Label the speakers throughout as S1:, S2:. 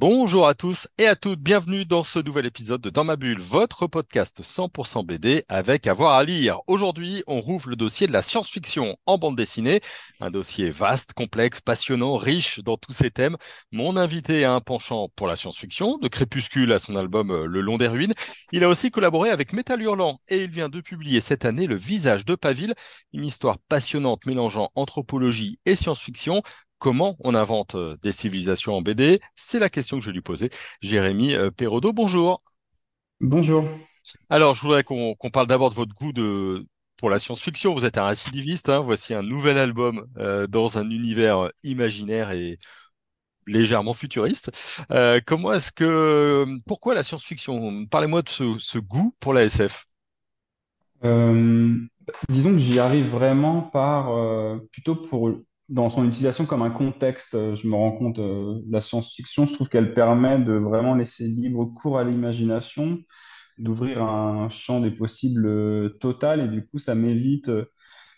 S1: Bonjour à tous et à toutes, bienvenue dans ce nouvel épisode de Dans ma bulle, votre podcast 100% BD avec avoir à lire. Aujourd'hui, on rouvre le dossier de la science-fiction en bande dessinée, un dossier vaste, complexe, passionnant, riche dans tous ses thèmes. Mon invité a un penchant pour la science-fiction, de Crépuscule à son album euh, Le Long des Ruines. Il a aussi collaboré avec Métal Hurlant et il vient de publier cette année Le Visage de Paville, une histoire passionnante mélangeant anthropologie et science-fiction comment on invente euh, des civilisations en BD C'est la question que je vais lui poser. Jérémy euh, Perrodo, bonjour.
S2: Bonjour.
S1: Alors, je voudrais qu'on parle d'abord de votre goût de, pour la science-fiction. Vous êtes un récidiviste. Hein. Voici un nouvel album euh, dans un univers imaginaire et légèrement futuriste. comment est-ce que, pourquoi la science-fiction? Parlez-moi de ce, goût pour la SF.
S2: disons que j'y arrive vraiment par plutôt pour dans son utilisation comme un contexte, euh, je me rends compte, euh, la science-fiction, je trouve qu'elle permet de vraiment laisser libre cours à l'imagination, d'ouvrir un champ des possibles euh, total, et du coup, ça m'évite,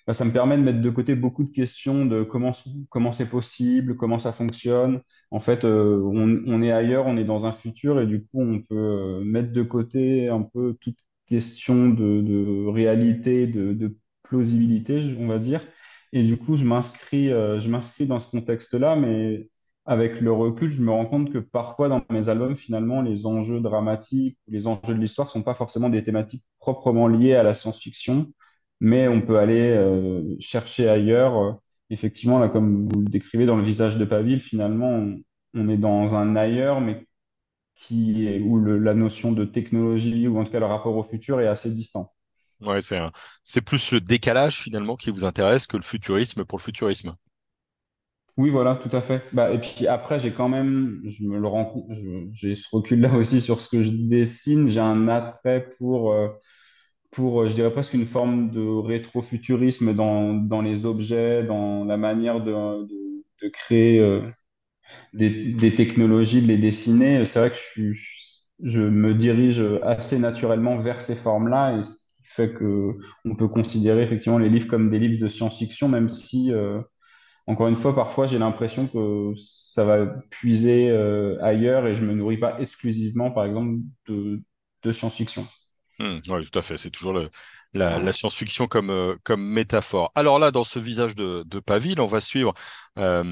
S2: bah, ça me permet de mettre de côté beaucoup de questions de comment comment c'est possible, comment ça fonctionne. En fait, on, est ailleurs, on est dans un futur, et du coup, on peut mettre de côté un peu toute question de, réalité, de plausibilité, on va dire et du coup, je m'inscris, euh, je m'inscris dans ce contexte-là, mais avec le recul, je me rends compte que parfois dans mes albums, finalement, les enjeux dramatiques, les enjeux de l'histoire sont pas forcément des thématiques proprement liées à la science-fiction, mais on peut aller euh, chercher ailleurs. Effectivement, là, comme vous le décrivez dans le visage de Paville, finalement, on, est dans un ailleurs, mais qui est, où la notion de technologie, ou en tout cas le rapport au futur, est assez distant.
S1: Ouais, c'est un, c'est plus le décalage finalement qui vous intéresse que le futurisme pour le futurisme.
S2: Oui, voilà, tout à fait. Bah, et puis après, j'ai quand même, je me le rends compte, j'ai ce recul-là aussi sur ce que je dessine. J'ai un attrait pour, euh, pour, euh, je dirais presque une forme de rétrofuturisme dans, dans les objets, dans la manière de, de, créer euh, des, technologies, de les dessiner. C'est vrai que je, je me dirige assez naturellement vers ces formes-là et fait que on peut considérer effectivement les livres comme des livres de science-fiction, même si euh, encore une fois, parfois, j'ai l'impression que ça va puiser euh, ailleurs et je me nourris pas exclusivement, par exemple, de, de science-fiction.
S1: Hmm, ouais, tout à fait. C'est toujours le, la, la science-fiction comme, euh, comme métaphore. Alors là, dans ce visage de, de Paville, on va suivre euh,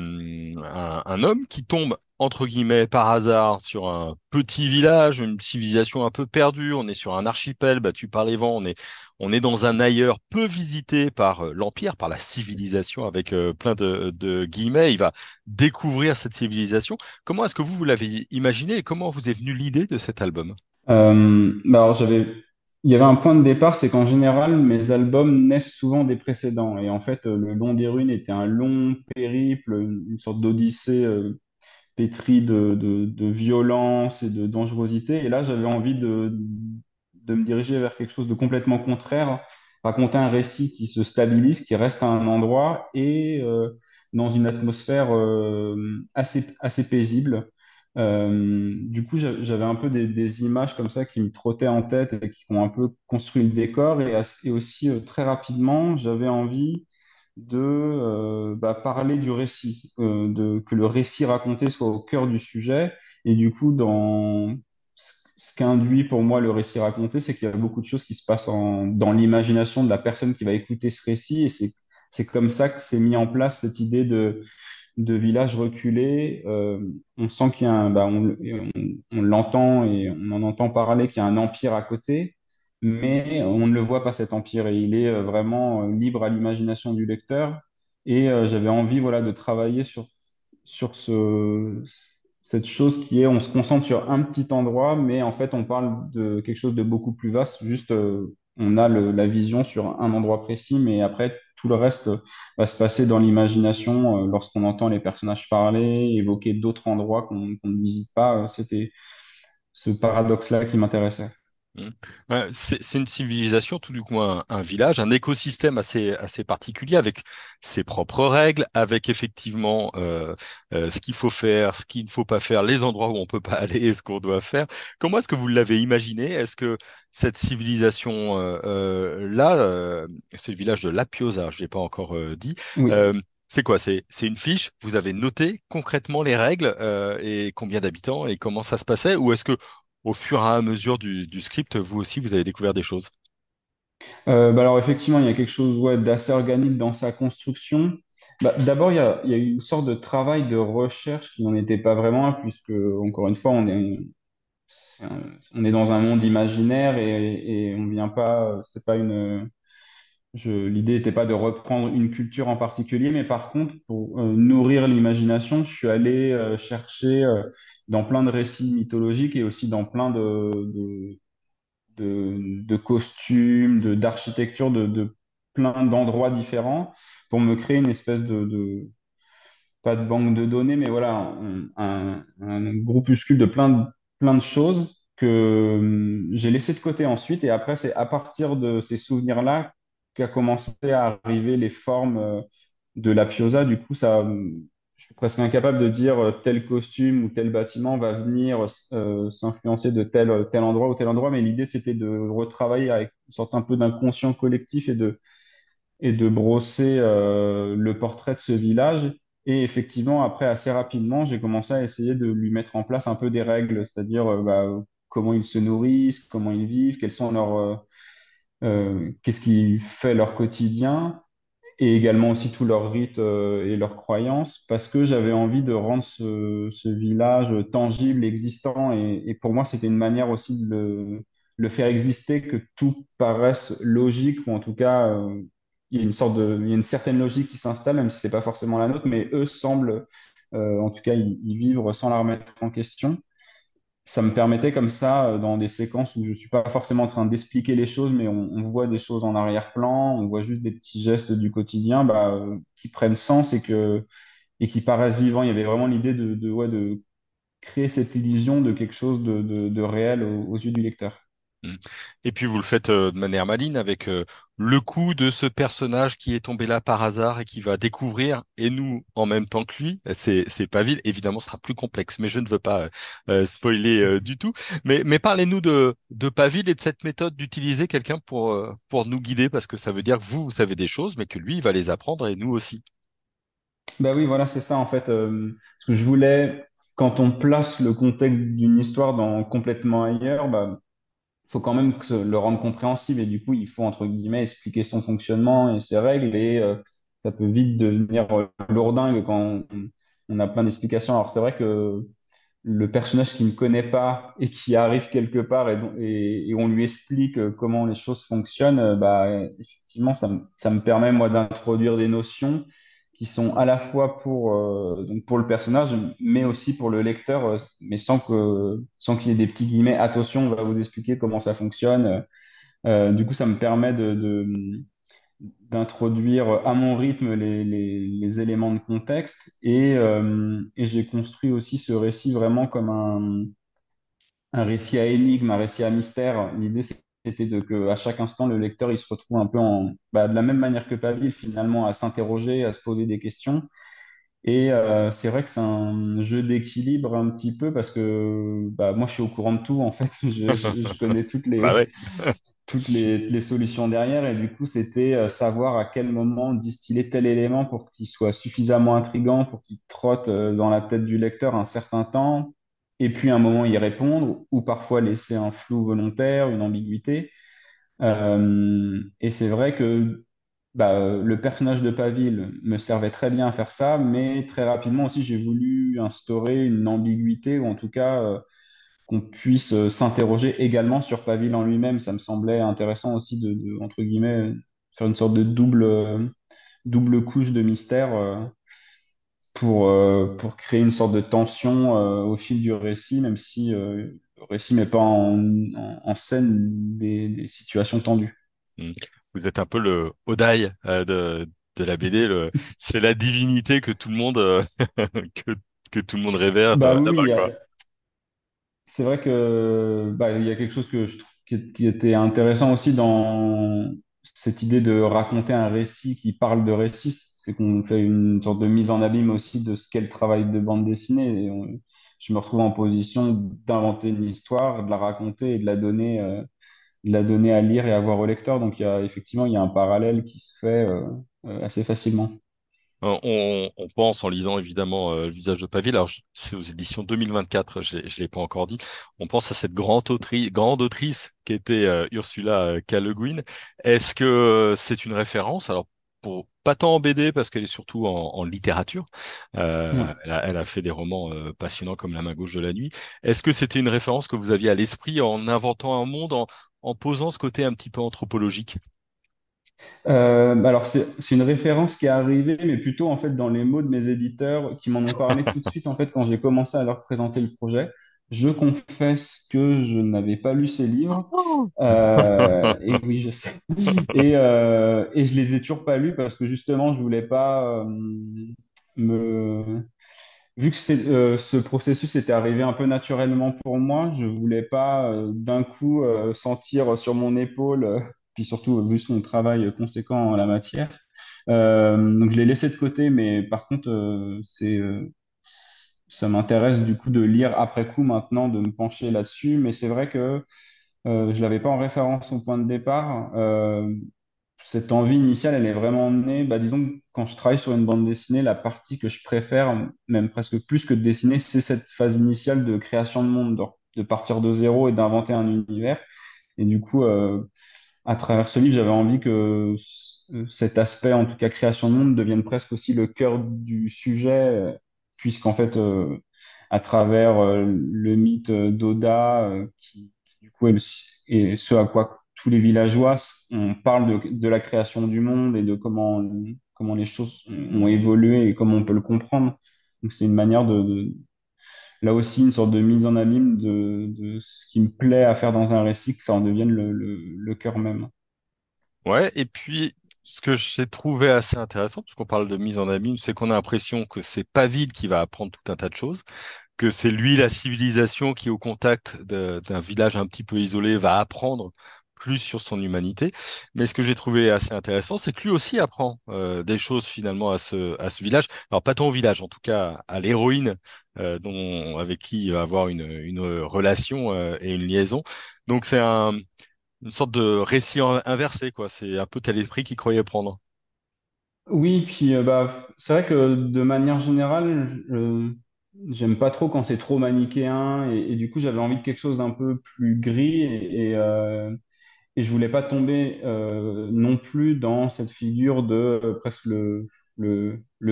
S1: un, un homme qui tombe, entre guillemets, par hasard sur un petit village, une civilisation un peu perdue. On est sur un archipel battu par les vents. On est, on est dans un ailleurs peu visité par euh, l'Empire, par la civilisation, avec euh, plein de, de guillemets. Il va découvrir cette civilisation. Comment est-ce que vous, vous l'avez imaginé et comment vous est venue l'idée de cet album?
S2: Euh, bah alors, j'avais, il y avait un point de départ, c'est qu'en général, mes albums naissent souvent des précédents. Et en fait, euh, Le Long des Ruines était un long périple, une, sorte d'odyssée pétrie de, de, violence et de dangerosité. Et là, j'avais envie de, de me diriger vers quelque chose de complètement contraire, raconter un récit qui se stabilise, qui reste à un endroit et euh, dans une atmosphère euh, assez, assez paisible. Euh, du coup, j'a- j'avais un peu des, images comme ça qui me trottaient en tête et qui ont un peu construit le décor. Et, aussi, très rapidement, j'avais envie de bah, parler du récit, euh, que le récit raconté soit au cœur du sujet. Et du coup, dans ce qu'induit pour moi le récit raconté, c'est qu'il y a beaucoup de choses qui se passent en- dans l'imagination de la personne qui va écouter ce récit. Et c'est, comme ça que s'est mis en place cette idée de, village reculé. Euh, on sent qu'il y a un, bah, on, l'entend et on en entend parler qu'il y a un empire à côté mais on ne le voit pas cet empire et il est euh, vraiment libre à l'imagination du lecteur. Et euh, j'avais envie voilà, de travailler sur, ce, cette chose qui est, on se concentre sur un petit endroit, mais en fait on parle de quelque chose de beaucoup plus vaste. Juste, euh, on a la vision sur un endroit précis, mais après tout le reste va se passer dans l'imagination euh, lorsqu'on entend les personnages parler, évoquer d'autres endroits qu'on ne visite pas. Euh, C'était ce paradoxe-là qui m'intéressait.
S1: Mm. Ouais, c'est une civilisation, tout du moins un, un village, un écosystème assez assez particulier avec ses propres règles, avec effectivement euh, euh, ce qu'il faut faire, ce qu'il ne faut pas faire, les endroits où on peut pas aller et ce qu'on doit faire. Comment est-ce que vous l'avez imaginé? Est-ce que cette civilisation euh, euh, là, euh, c'est le village de La Pioza, je l'ai pas encore euh, dit.
S2: Oui.
S1: Euh, c'est quoi? C'est c'est une fiche? Vous avez noté concrètement les règles euh, et combien d'habitants et comment ça se passait? Ou est-ce que au fur et à mesure du, script, vous aussi, vous avez découvert des choses?
S2: Euh, bah alors effectivement, il y a quelque chose d'assez organique dans sa construction. Bah, d'abord, il y a, une sorte de travail de recherche qui n'en était pas vraiment puisque, encore une fois, on est, dans un monde imaginaire et, et on vient pas, c'est pas une, l'idée n'était pas de reprendre une culture en particulier, mais par contre, pour euh, nourrir l'imagination, je suis allé euh, chercher euh, dans plein de récits mythologiques et aussi dans plein de, costumes, d'architecture, de, plein d'endroits différents pour me créer une espèce de, pas de banque de données, mais voilà, un groupuscule de plein de, plein de choses que hum, j'ai laissé de côté ensuite. Et après, c'est à partir de ces souvenirs-là qu'a commencé à arriver les formes euh, de la Pioza. Du coup, ça, hum, je suis presque incapable de dire euh, tel costume ou tel bâtiment va venir euh, s'influencer de tel, tel endroit ou tel endroit. Mais l'idée, c'était de retravailler avec une sorte un peu d'inconscient collectif et de et de brosser euh, le portrait de ce village. Et effectivement, après, assez rapidement, j'ai commencé à essayer de lui mettre en place un peu des règles, c'est-à-dire euh, bah, comment ils se nourrissent, comment ils vivent, quels sont leurs, euh, euh, qu'est-ce qui fait leur quotidien, et également aussi tous leurs rites euh, et leurs croyances, parce que j'avais envie de rendre ce, ce village tangible, existant, et, pour moi, c'était une manière aussi de le, faire exister, que tout paraisse logique, ou en tout cas, euh, il y a une sorte de, il y a une certaine logique qui s'installe, même si c'est pas forcément la nôtre, mais eux semblent, euh, en tout cas, y, y vivre sans la remettre en question ça me permettait comme ça, euh, dans des séquences où je suis pas forcément en train d'expliquer les choses, mais on, voit des choses en arrière-plan, on voit juste des petits gestes du quotidien bah, euh, qui prennent sens et, qui paraissent vivants. Il y avait vraiment l'idée de, créer cette illusion de quelque chose de, réel aux yeux du lecteur.
S1: Mm. Et puis vous le faites euh, de manière maligne avec euh, le coup de ce personnage qui est tombé là par hasard et qui va découvrir, et nous en même temps que lui, c'est c'est évidemment ce sera plus complexe, mais je ne veux pas euh, spoiler du tout. Mais, parlez-nous de, de Pavil et de cette méthode d'utiliser quelqu'un pour, pour nous guider, parce que ça veut dire que vous, vous savez des choses, mais que lui, il va les apprendre et nous aussi.
S2: Bah oui, voilà, c'est ça en fait. ce que je voulais, quand on place le contexte d'une histoire dans complètement ailleurs, bah, faut quand même le rendre compréhensible et du coup, il faut, entre guillemets, expliquer son fonctionnement et ses règles et euh, ça peut vite devenir euh, lourdingue quand on, a plein d'explications. Alors, c'est vrai que le personnage qui ne connaît pas et qui arrive quelque part et, et, on lui explique euh, comment les choses fonctionnent, bah, effectivement, ça, me- ça me permet, moi, d'introduire des notions qui sont à la fois pour, euh, donc pour le personnage, mais aussi pour le lecteur, euh, mais sans que, sans qu'il y ait des petits guillemets. Attention, on va vous expliquer comment ça fonctionne. Euh, du coup, ça me permet de, d'introduire à mon rythme les, les- les éléments de contexte et, et j'ai construit aussi ce récit vraiment comme un, un récit à énigme, un récit à mystère. L'idée, c'était de que à chaque instant, le lecteur, il se retrouve un peu en, bah, de la même manière que Pavil, finalement, à s'interroger, à se poser des questions. Et euh, c'est vrai que c'est un jeu d'équilibre un petit peu parce que bah, moi, je suis au courant de tout, en fait. Je, je- je connais toutes
S1: Bah
S2: les,
S1: ouais.
S2: toutes les, les solutions derrière. Et du coup, c'était euh, savoir à quel moment distiller tel élément pour qu'il soit suffisamment intriguant, pour qu'il trotte euh, dans la tête du lecteur un certain temps, et puis à un moment y répondre, ou parfois laisser un flou volontaire, une ambiguïté. Euh, et c'est vrai que bah, le personnage de Pavil me servait très bien à faire ça, mais très rapidement aussi, j'ai voulu instaurer une ambiguïté, ou en tout cas euh, qu'on puisse euh, s'interroger également sur Pavil en lui-même. Ça me semblait intéressant aussi de, de, entre guillemets, faire une sorte de double, double couche de mystère pour, euh, pour créer une sorte de tension euh, au fil du récit, même si euh, le récit met pas en, en, en scène des, des situations tendues.
S1: Mm. Vous êtes un peu le Odaï de, de la BD. Le, c'est la divinité que tout le monde que, que tout le monde révère
S2: Bah oui, a- c'est vrai que bah, il y a quelque chose que je, qui, qui était intéressant aussi dans cette idée de raconter un récit qui parle de récit, c'est qu'on fait une sorte de mise en abîme aussi de ce qu'est le travail de bande dessinée. Et je me retrouve en position d'inventer une histoire, de la raconter et de la donner, euh, à lire et à voir au lecteur. Donc effectivement, il y a un parallèle qui se fait euh, euh, assez facilement.
S1: On, on- pense en lisant évidemment euh, Le visage de Paville, alors je- c'est aux éditions 2024, je ne l'ai pas encore dit, on pense à cette grande autrice, grande autrice qui était euh, Ursula euh, K. Le Guin. Est-ce que euh, c'est une référence? Alors, pour, pas tant en BD, parce qu'elle est surtout en, en littérature. Euh, elle a, elle a fait des romans euh, passionnants comme La main gauche de la nuit. Est-ce que c'était une référence que vous aviez à l'esprit en inventant un monde, en, en posant ce côté un petit peu anthropologique?
S2: Euh, alors, c'est une référence qui est arrivée, mais plutôt en fait dans les mots de mes éditeurs qui m'en ont parlé tout de suite en fait quand j'ai commencé à leur présenter le projet. Je confesse que je n'avais pas lu ces livres. Euh, et oui, je sais. Et, euh, et je les ai toujours pas lus parce que justement, je voulais pas me. Vu que ce processus était arrivé un peu naturellement pour moi, je voulais pas d'un coup sentir sur mon épaule, puis surtout vu son travail conséquent en la matière. Euh, donc je l'ai laissé de côté, mais par contre, euh, c'est, euh, ça m'intéresse du coup de lire après coup maintenant, de me pencher là-dessus. Mais c'est vrai que je l'avais pas en référence au point de départ. Cette envie initiale, elle est vraiment née, bah, disons, quand je travaille sur une bande dessinée, la partie que je préfère, même presque plus que de dessiner, c'est cette phase initiale de création de monde, de, de partir de zéro et d'inventer un univers. Et du coup, euh, à travers ce livre, j'avais envie que cet aspect, en tout cas création de monde, devienne presque aussi le cœur du sujet, puisqu'en fait, euh, à travers euh, le mythe d'Oda, euh, qui, du coup est, ce à quoi tous les villageois, on parle de, la création du monde et de comment, comment les choses ont évolué et comment on peut le comprendre. Donc c'est une manière de- là aussi une sorte de mise en abîme de, de ce qui me plaît à faire dans un récit, que ça en devienne le, le, cœur même.
S1: Ouais, et puis ce que j'ai trouvé assez intéressant, puisqu'on parle de mise en abîme, c'est qu'on a l'impression que c'est Paville qui va apprendre tout un tas de choses, que c'est lui la civilisation qui, au contact d'un village un petit peu isolé, va apprendre plus sur son humanité. Mais ce que j'ai trouvé assez intéressant, c'est que lui aussi apprend euh, des choses finalement à ce village. Alors pas tant au village, en tout cas à l'héroïne euh, avec qui il va avoir une relation euh, et une liaison. Donc c'est un une sorte de récit inversé, quoi. C'est un peu tel esprit qu'il croyait prendre.
S2: Oui, puis bah, c'est vrai que de manière générale, j'aime pas trop quand c'est trop manichéen et, du coup j'avais envie de quelque chose d'un peu plus gris et, Et je voulais pas tomber euh, non plus dans cette figure de euh, presque le,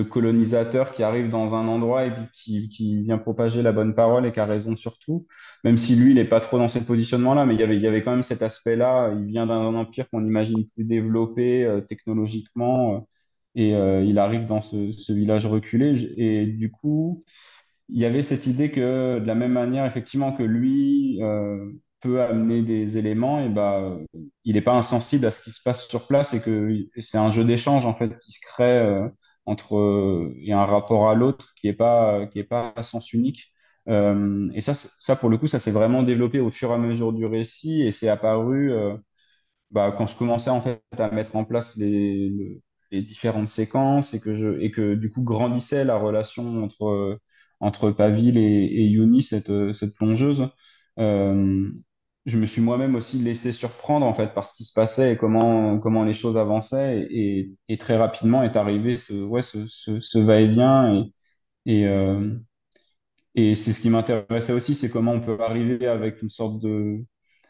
S2: colonisateur qui arrive dans un endroit et qui, vient propager la bonne parole et qui a raison sur tout, même si lui, il n'est pas trop dans ce positionnement-là, mais il y avait, quand même cet aspect-là. Il vient d'un empire qu'on imagine plus développé euh, technologiquement et il arrive dans ce, village reculé. Et du coup, il y avait cette idée que de la même manière, effectivement, que lui peut amener des éléments, et bah, il n'est pas insensible à ce qui se passe sur place et que c'est un jeu d'échange en fait qui se crée euh, entre euh, et un rapport à l'autre qui est pas qui est pas à sens unique. Euh, et ça, ça pour le coup, ça s'est vraiment développé au fur et à mesure du récit et c'est apparu. euh, bah, quand je commençais en fait à mettre en place les, le- les différentes séquences et que je et que du coup grandissait la relation entre euh, entre Pavil et, et Yuni, cette, cette plongeuse, je me suis moi-même aussi laissé surprendre en fait par ce qui se passait et comment comment les choses avançaient. Et, très rapidement est arrivé ce ouais ce, va-et-vient. Et, euh, et c'est ce qui m'intéressait aussi, c'est comment on peut arriver avec une sorte de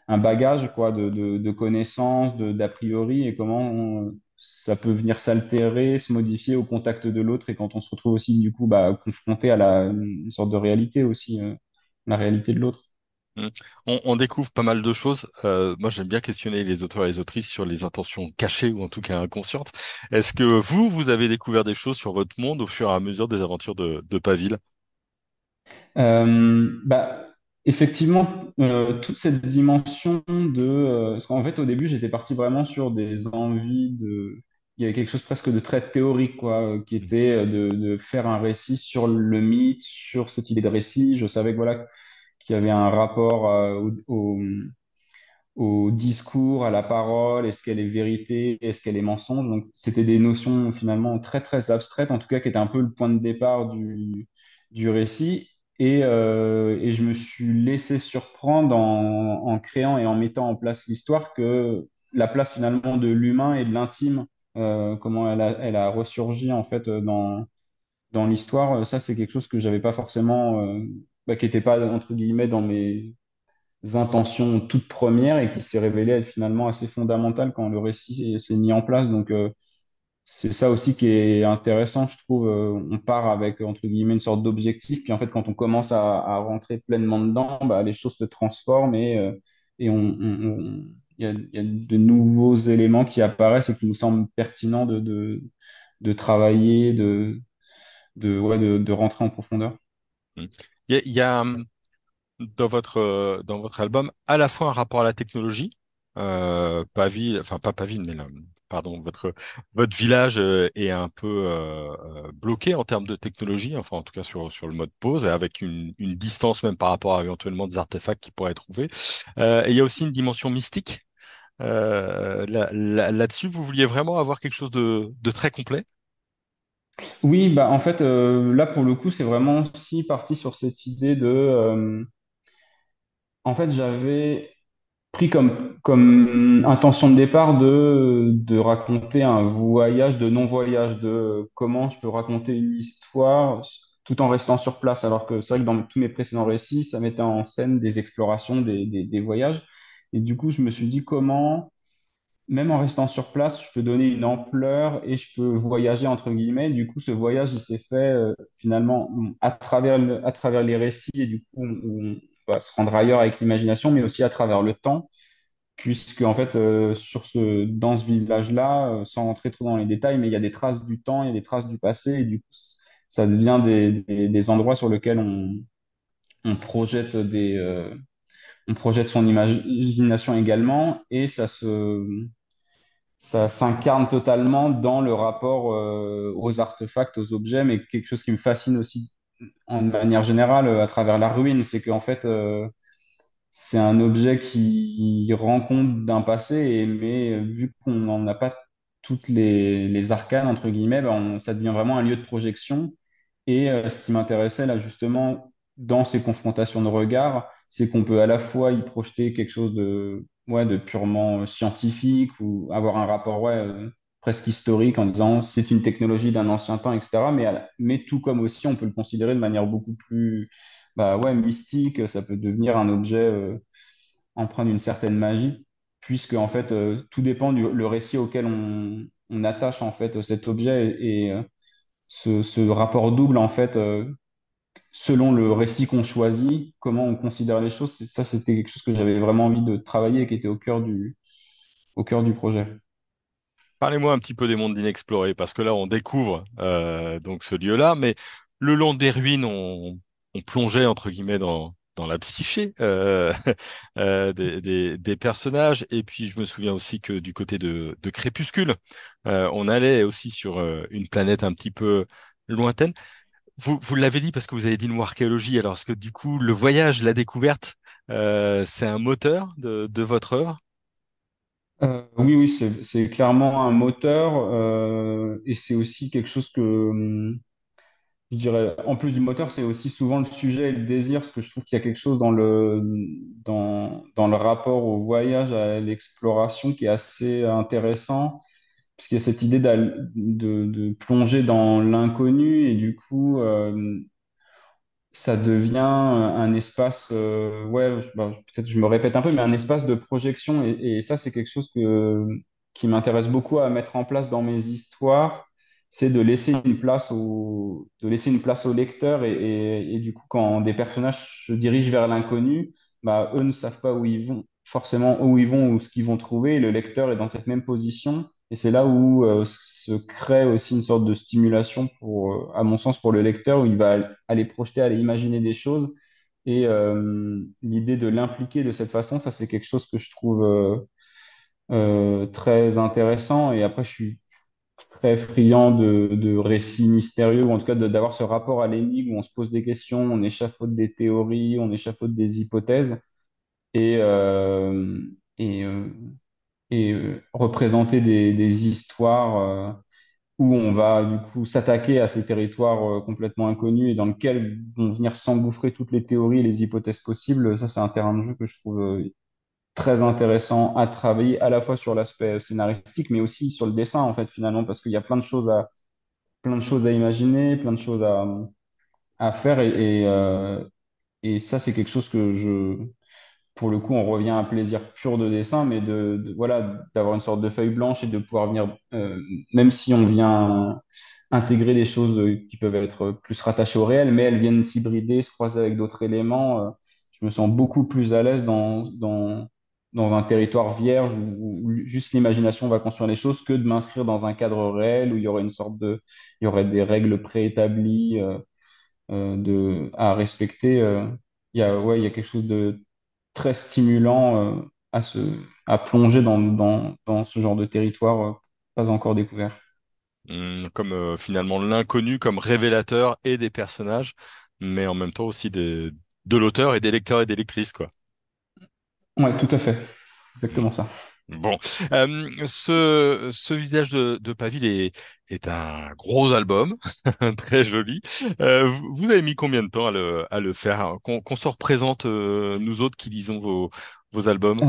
S2: un bagage quoi, de, de, de connaissances, d'a priori, et comment ça peut venir s'altérer, se modifier au contact de l'autre, et quand on se retrouve aussi du coup bah, confronté à la, une sorte de réalité aussi, euh, la réalité de l'autre.
S1: Mm. On, on découvre pas mal de choses. Euh, moi, j'aime bien questionner les auteurs et les autrices sur les intentions cachées ou en tout cas inconscientes. Est-ce que vous, vous avez découvert des choses sur votre monde au fur et à mesure des aventures de, de Paville?
S2: Euh, bah, effectivement, euh, toute cette dimension de... parce qu'en fait, au début, j'étais parti vraiment sur des envies de... Il y avait quelque chose presque de très théorique, quoi, qui était euh, de, de faire un récit sur le mythe, sur cette idée de récit. Je savais que, voilà, qu'il y avait un rapport euh, au, discours, à la parole, est-ce qu'elle est vérité, est-ce qu'elle est mensonge? Donc, c'était des notions finalement très, très abstraites, en tout cas qui étaient un peu le point de départ du, du récit. Et, euh, et je me suis laissé surprendre en, créant et en mettant en place l'histoire que la place finalement de l'humain et de l'intime, euh, comment elle a, elle a ressurgi en fait dans, dans l'histoire, ça c'est quelque chose que j'avais pas forcément, bah, qui n'était pas entre guillemets dans mes intentions toutes premières et qui s'est révélé être finalement assez fondamental quand le récit s'est mis en place. Donc, euh, c'est ça aussi qui est intéressant, je trouve. Euh, on part avec, entre guillemets, une sorte d'objectif, puis en fait, quand on commence à, rentrer pleinement dedans, bah, les choses se transforment et, euh, et il y a, de nouveaux éléments qui apparaissent et qui nous semblent pertinents de, de, travailler, de, de rentrer en profondeur.
S1: Mm. Il y y a, hum, dans votre euh, dans votre album à la fois un rapport à la technologie, euh, Pavie, enfin pas Pavie, mais là, pardon, votre votre village euh, est un peu euh, euh, bloqué en termes de technologie, enfin en tout cas sur sur le mode pause, avec une une distance même par rapport à éventuellement des artefacts qui pourraient être trouvés. Euh, et il y a aussi une dimension mystique. Euh, là, là, là-dessus, vous vouliez vraiment avoir quelque chose de de très complet?
S2: Oui, bah en fait, euh, là pour le coup, c'est vraiment aussi parti sur cette idée de, euh, en fait, j'avais pris comme, comme intention de départ de, de raconter un voyage de non-voyage, de comment je peux raconter une histoire tout en restant sur place. Alors que c'est vrai que dans tous mes précédents récits, ça mettait en scène des explorations, des, des, des voyages. Et du coup, je me suis dit comment même en restant sur place, je peux donner une ampleur et je peux voyager entre guillemets. Du coup, ce voyage, il s'est fait euh, finalement à travers à travers les récits et du coup, on, va se rendre ailleurs avec l'imagination, mais aussi à travers le temps, puisque en fait, euh, sur ce, dans ce village-là, euh, sans rentrer trop dans les détails, mais il y a des traces du temps, il y a des traces du passé et du coup, ça devient des, des, des endroits sur lesquels on, on projette des, on projette son imagination également et ça se ça s'incarne totalement dans le rapport euh, aux artefacts, aux objets, mais quelque chose qui me fascine aussi en manière générale euh, à travers la ruine, c'est qu'en fait, euh, c'est un objet qui rend compte d'un passé, mais vu qu'on n'en a pas toutes les, les arcanes, entre guillemets, ben, ça devient vraiment un lieu de projection. Et ce qui m'intéressait là justement dans ces confrontations de regards, c'est qu'on peut à la fois y projeter quelque chose de, ouais, de purement euh, scientifique ou avoir un rapport ouais, euh, presque historique en disant c'est une technologie d'un ancien temps, etc. Mais, mais tout comme aussi on peut le considérer de manière beaucoup plus bah, ouais, mystique, ça peut devenir un objet euh, empreint d'une certaine magie, puisque en fait euh, tout dépend du le récit auquel on, on attache en fait cet objet et, et, ce, ce rapport double en fait selon le récit qu'on choisit, comment on considère les choses, ça c'était quelque chose que j'avais vraiment envie de travailler et qui était au cœur du, au cœur du projet.
S1: Parlez-moi un petit peu des mondes inexplorés, parce que là, on découvre euh, donc ce lieu-là, mais le long des ruines, on, on plongeait entre guillemets dans dans la psyché euh, euh, des, des, personnages. Et puis, je me souviens aussi que du côté de, Crépuscule, on allait aussi sur une planète un petit peu lointaine. Vous, l'avez dit parce que vous avez dit le archéologie. Alors, est-ce que du coup, le voyage, la découverte, euh, c'est un moteur de, votre œuvre?
S2: Euh, oui, oui, c'est, clairement un moteur euh, et c'est aussi quelque chose que, hum, je dirais, en plus du moteur, c'est aussi souvent le sujet et le désir, parce que je trouve qu'il y a quelque chose dans le, dans le rapport au voyage, à l'exploration qui est assez intéressant, parce qu'il y a cette idée de, de plonger dans l'inconnu et du coup, euh, ça devient un espace, euh, ouais, bah, peut-être je me répète un peu, mais un espace de projection. Et, ça, c'est quelque chose que, qui m'intéresse beaucoup à mettre en place dans mes histoires, c'est de laisser une place au, de laisser une place au lecteur. Et, et, du coup, quand des personnages se dirigent vers l'inconnu, bah, eux ne savent pas où ils vont, forcément où ils vont ou ce qu'ils vont trouver. Le lecteur est dans cette même position. Et c'est là où euh, se crée aussi une sorte de stimulation pour, euh, à mon sens, pour le lecteur, où il va aller projeter, aller imaginer des choses. Et euh, l'idée de l'impliquer de cette façon, ça, c'est quelque chose que je trouve très intéressant. Et après, je suis très friand de, de récits mystérieux, ou en tout cas d'avoir ce rapport à l'énigme où on se pose des questions, on échafaude des théories, on échafaude des hypothèses. Et, et euh, représenter des, des histoires euh, où on va du coup s'attaquer à ces territoires euh, complètement inconnus et dans lesquels vont venir s'engouffrer toutes les théories et les hypothèses possibles. Ça, c'est un terrain de jeu que je trouve très intéressant à travailler à la fois sur l'aspect scénaristique, mais aussi sur le dessin, en fait, finalement, parce qu'il y a plein de choses à, plein de choses à imaginer, plein de choses à, à faire et, et ça, c'est quelque chose que je, pour le coup, on revient à un plaisir pur de dessin, mais de, voilà, d'avoir une sorte de feuille blanche et de pouvoir venir, euh, même si on vient intégrer des choses euh, qui peuvent être plus rattachées au réel, mais elles viennent s'hybrider, se croiser avec d'autres éléments. euh, je me sens beaucoup plus à l'aise dans, dans, dans un territoire vierge où, juste l'imagination va construire les choses que de m'inscrire dans un cadre réel où il y aurait une sorte de, il y aurait des règles préétablies de, à respecter. Il y a, ouais, il y a quelque chose de très stimulant euh, à se, à plonger dans, dans, dans ce genre de territoire euh, pas encore découvert.
S1: Hum, comme euh, finalement l'inconnu comme révélateur et des personnages, mais en même temps aussi des, de l'auteur et des lecteurs et des lectrices, quoi.
S2: Ouais, tout à fait. Exactement ça.
S1: Bon, Euh, ce, visage de, de Paville est, un gros album, très joli. Euh, vous avez mis combien de temps à le, faire, hein, qu'on se représente, euh, nous autres qui lisons vos, albums?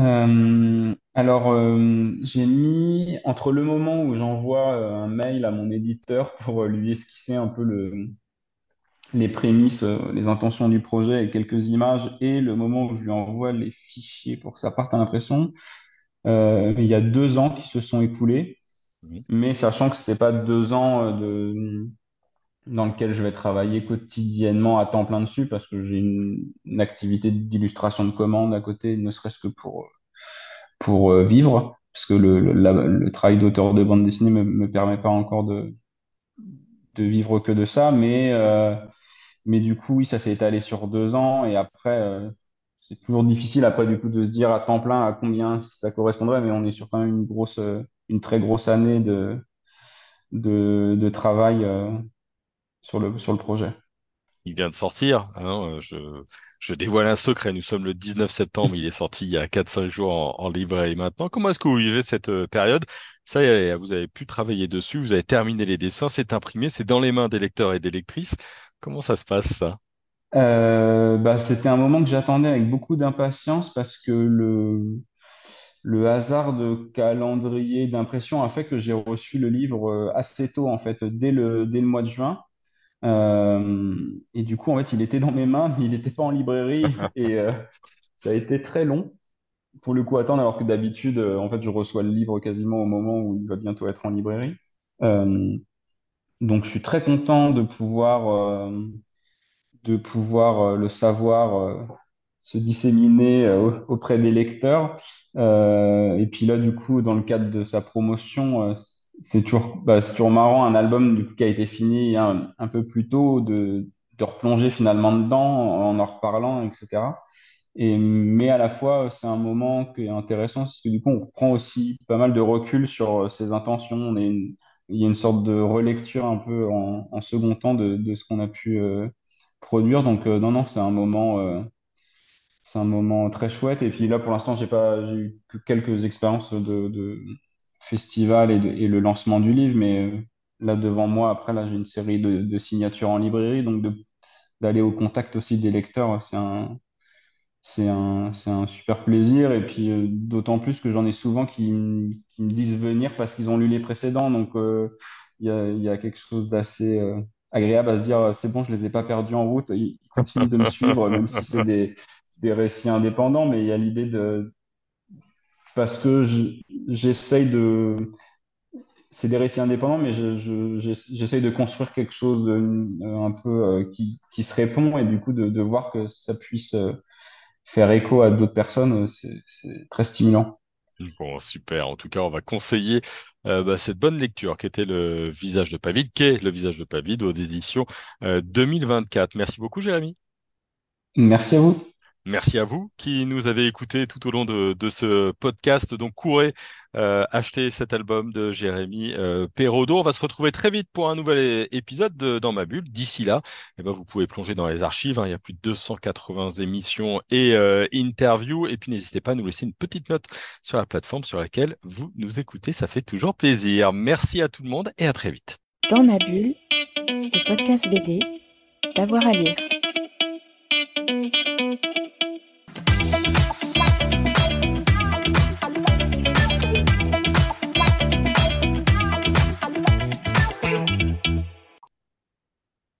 S2: Alors, j'ai mis entre le moment où j'envoie un mail à mon éditeur pour lui esquisser un peu le, les prémices, les intentions du projet et quelques images, et le moment où je lui envoie les fichiers pour que ça parte à l'impression, euh, il y a deux ans qui se sont écoulés. Mais sachant que c'est pas deux ans euh, de, dans lequel je vais travailler quotidiennement à temps plein dessus parce que j'ai une, une activité d'illustration de commande à côté, ne serait-ce que pour, pour euh, vivre, parce que le, le, la- le travail d'auteur de bande dessinée me, me permet pas encore de, de vivre que de ça, mais, euh, mais du coup, oui, ça s'est étalé sur deux ans. Et après, euh, c'est toujours difficile après du coup de se dire à temps plein à combien ça correspondrait, mais on est sur quand même une grosse, euh, une très grosse année de, de, travail euh, sur le, sur le projet.
S1: Il vient de sortir, hein, euh, je, je dévoile un secret, nous sommes le 19 septembre, il est sorti il y a 4-5 jours en, en maintenant. Comment est-ce que vous vivez cette période? Ça y est, vous avez pu travailler dessus, vous avez terminé les dessins, c'est imprimé, c'est dans les mains des lecteurs et des lectrices. Comment ça se passe, ça?
S2: Euh, bah, c'était un moment que j'attendais avec beaucoup d'impatience parce que le, le hasard de calendrier d'impression a fait que j'ai reçu le livre euh, assez tôt, en fait, dès le, dès le mois de juin. Euh, et du coup, en fait, il était dans mes mains, mais il n'était pas en librairie et euh, ça a été très long pour le coup attendre, alors que d'habitude, en fait, je reçois le livre quasiment au moment où il va bientôt être en librairie. Euh, donc, je suis très content de pouvoir, de pouvoir euh, le savoir euh, se disséminer euh, auprès des lecteurs. Et puis là, du coup, dans le cadre de sa promotion, c'est toujours, bah, toujours marrant, un album du coup, qui a été fini un, peu plus tôt, de, de replonger finalement dedans en en reparlant, etc. Et, mais à la fois, c'est un moment qui est intéressant parce que du coup, on prend aussi pas mal de recul sur ses intentions. Une- il y a une sorte de relecture un peu en, second temps de, ce qu'on a pu produire. Donc, euh, non, non, c'est un moment, euh, c'est un moment très chouette. Et puis là, pour l'instant, j'ai pas, eu que quelques expériences de, festival et, le lancement du livre. Mais euh, là, devant moi, après, là, j'ai une série de, signatures en librairie. Donc, d'aller au contact aussi des lecteurs, c'est un c'est un, un super plaisir. Et puis, d'autant plus que j'en ai souvent qui, me disent venir parce qu'ils ont lu les précédents. Donc, il y a, quelque chose d'assez agréable à se dire, euh, c'est bon, je les ai pas perdus en route. Ils, continuent de me suivre, même si c'est des, des récits indépendants. Mais il y a l'idée de... Parce que je- j'essaye de... C'est des récits indépendants, mais je, je- j'essaye de construire quelque chose euh, un peu euh, qui, qui se répond et du coup de, voir que ça puisse... faire écho à d'autres personnes, c'est très stimulant.
S1: Bon, super. En tout cas, on va conseiller euh, bah, cette bonne lecture qui était le visage de Pavide, qui est le visage de Pavide aux éditions euh, 2024. Merci beaucoup, Jérémy.
S2: Merci à vous.
S1: Merci à vous qui nous avez écoutés tout au long de, de ce podcast. Donc, courez euh, acheter cet album de Jérémy euh, Perraudot. On va se retrouver très vite pour un nouvel épisode de Dans ma bulle. D'ici là, eh ben, vous pouvez plonger dans les archives. Hein. Il y a plus de 280 émissions et euh, interviews. Et puis, n'hésitez pas à nous laisser une petite note sur la plateforme sur laquelle vous nous écoutez. Ça fait toujours plaisir. Merci à tout le monde et à très vite.
S3: Dans ma bulle, le podcast BD, d'avoir à lire.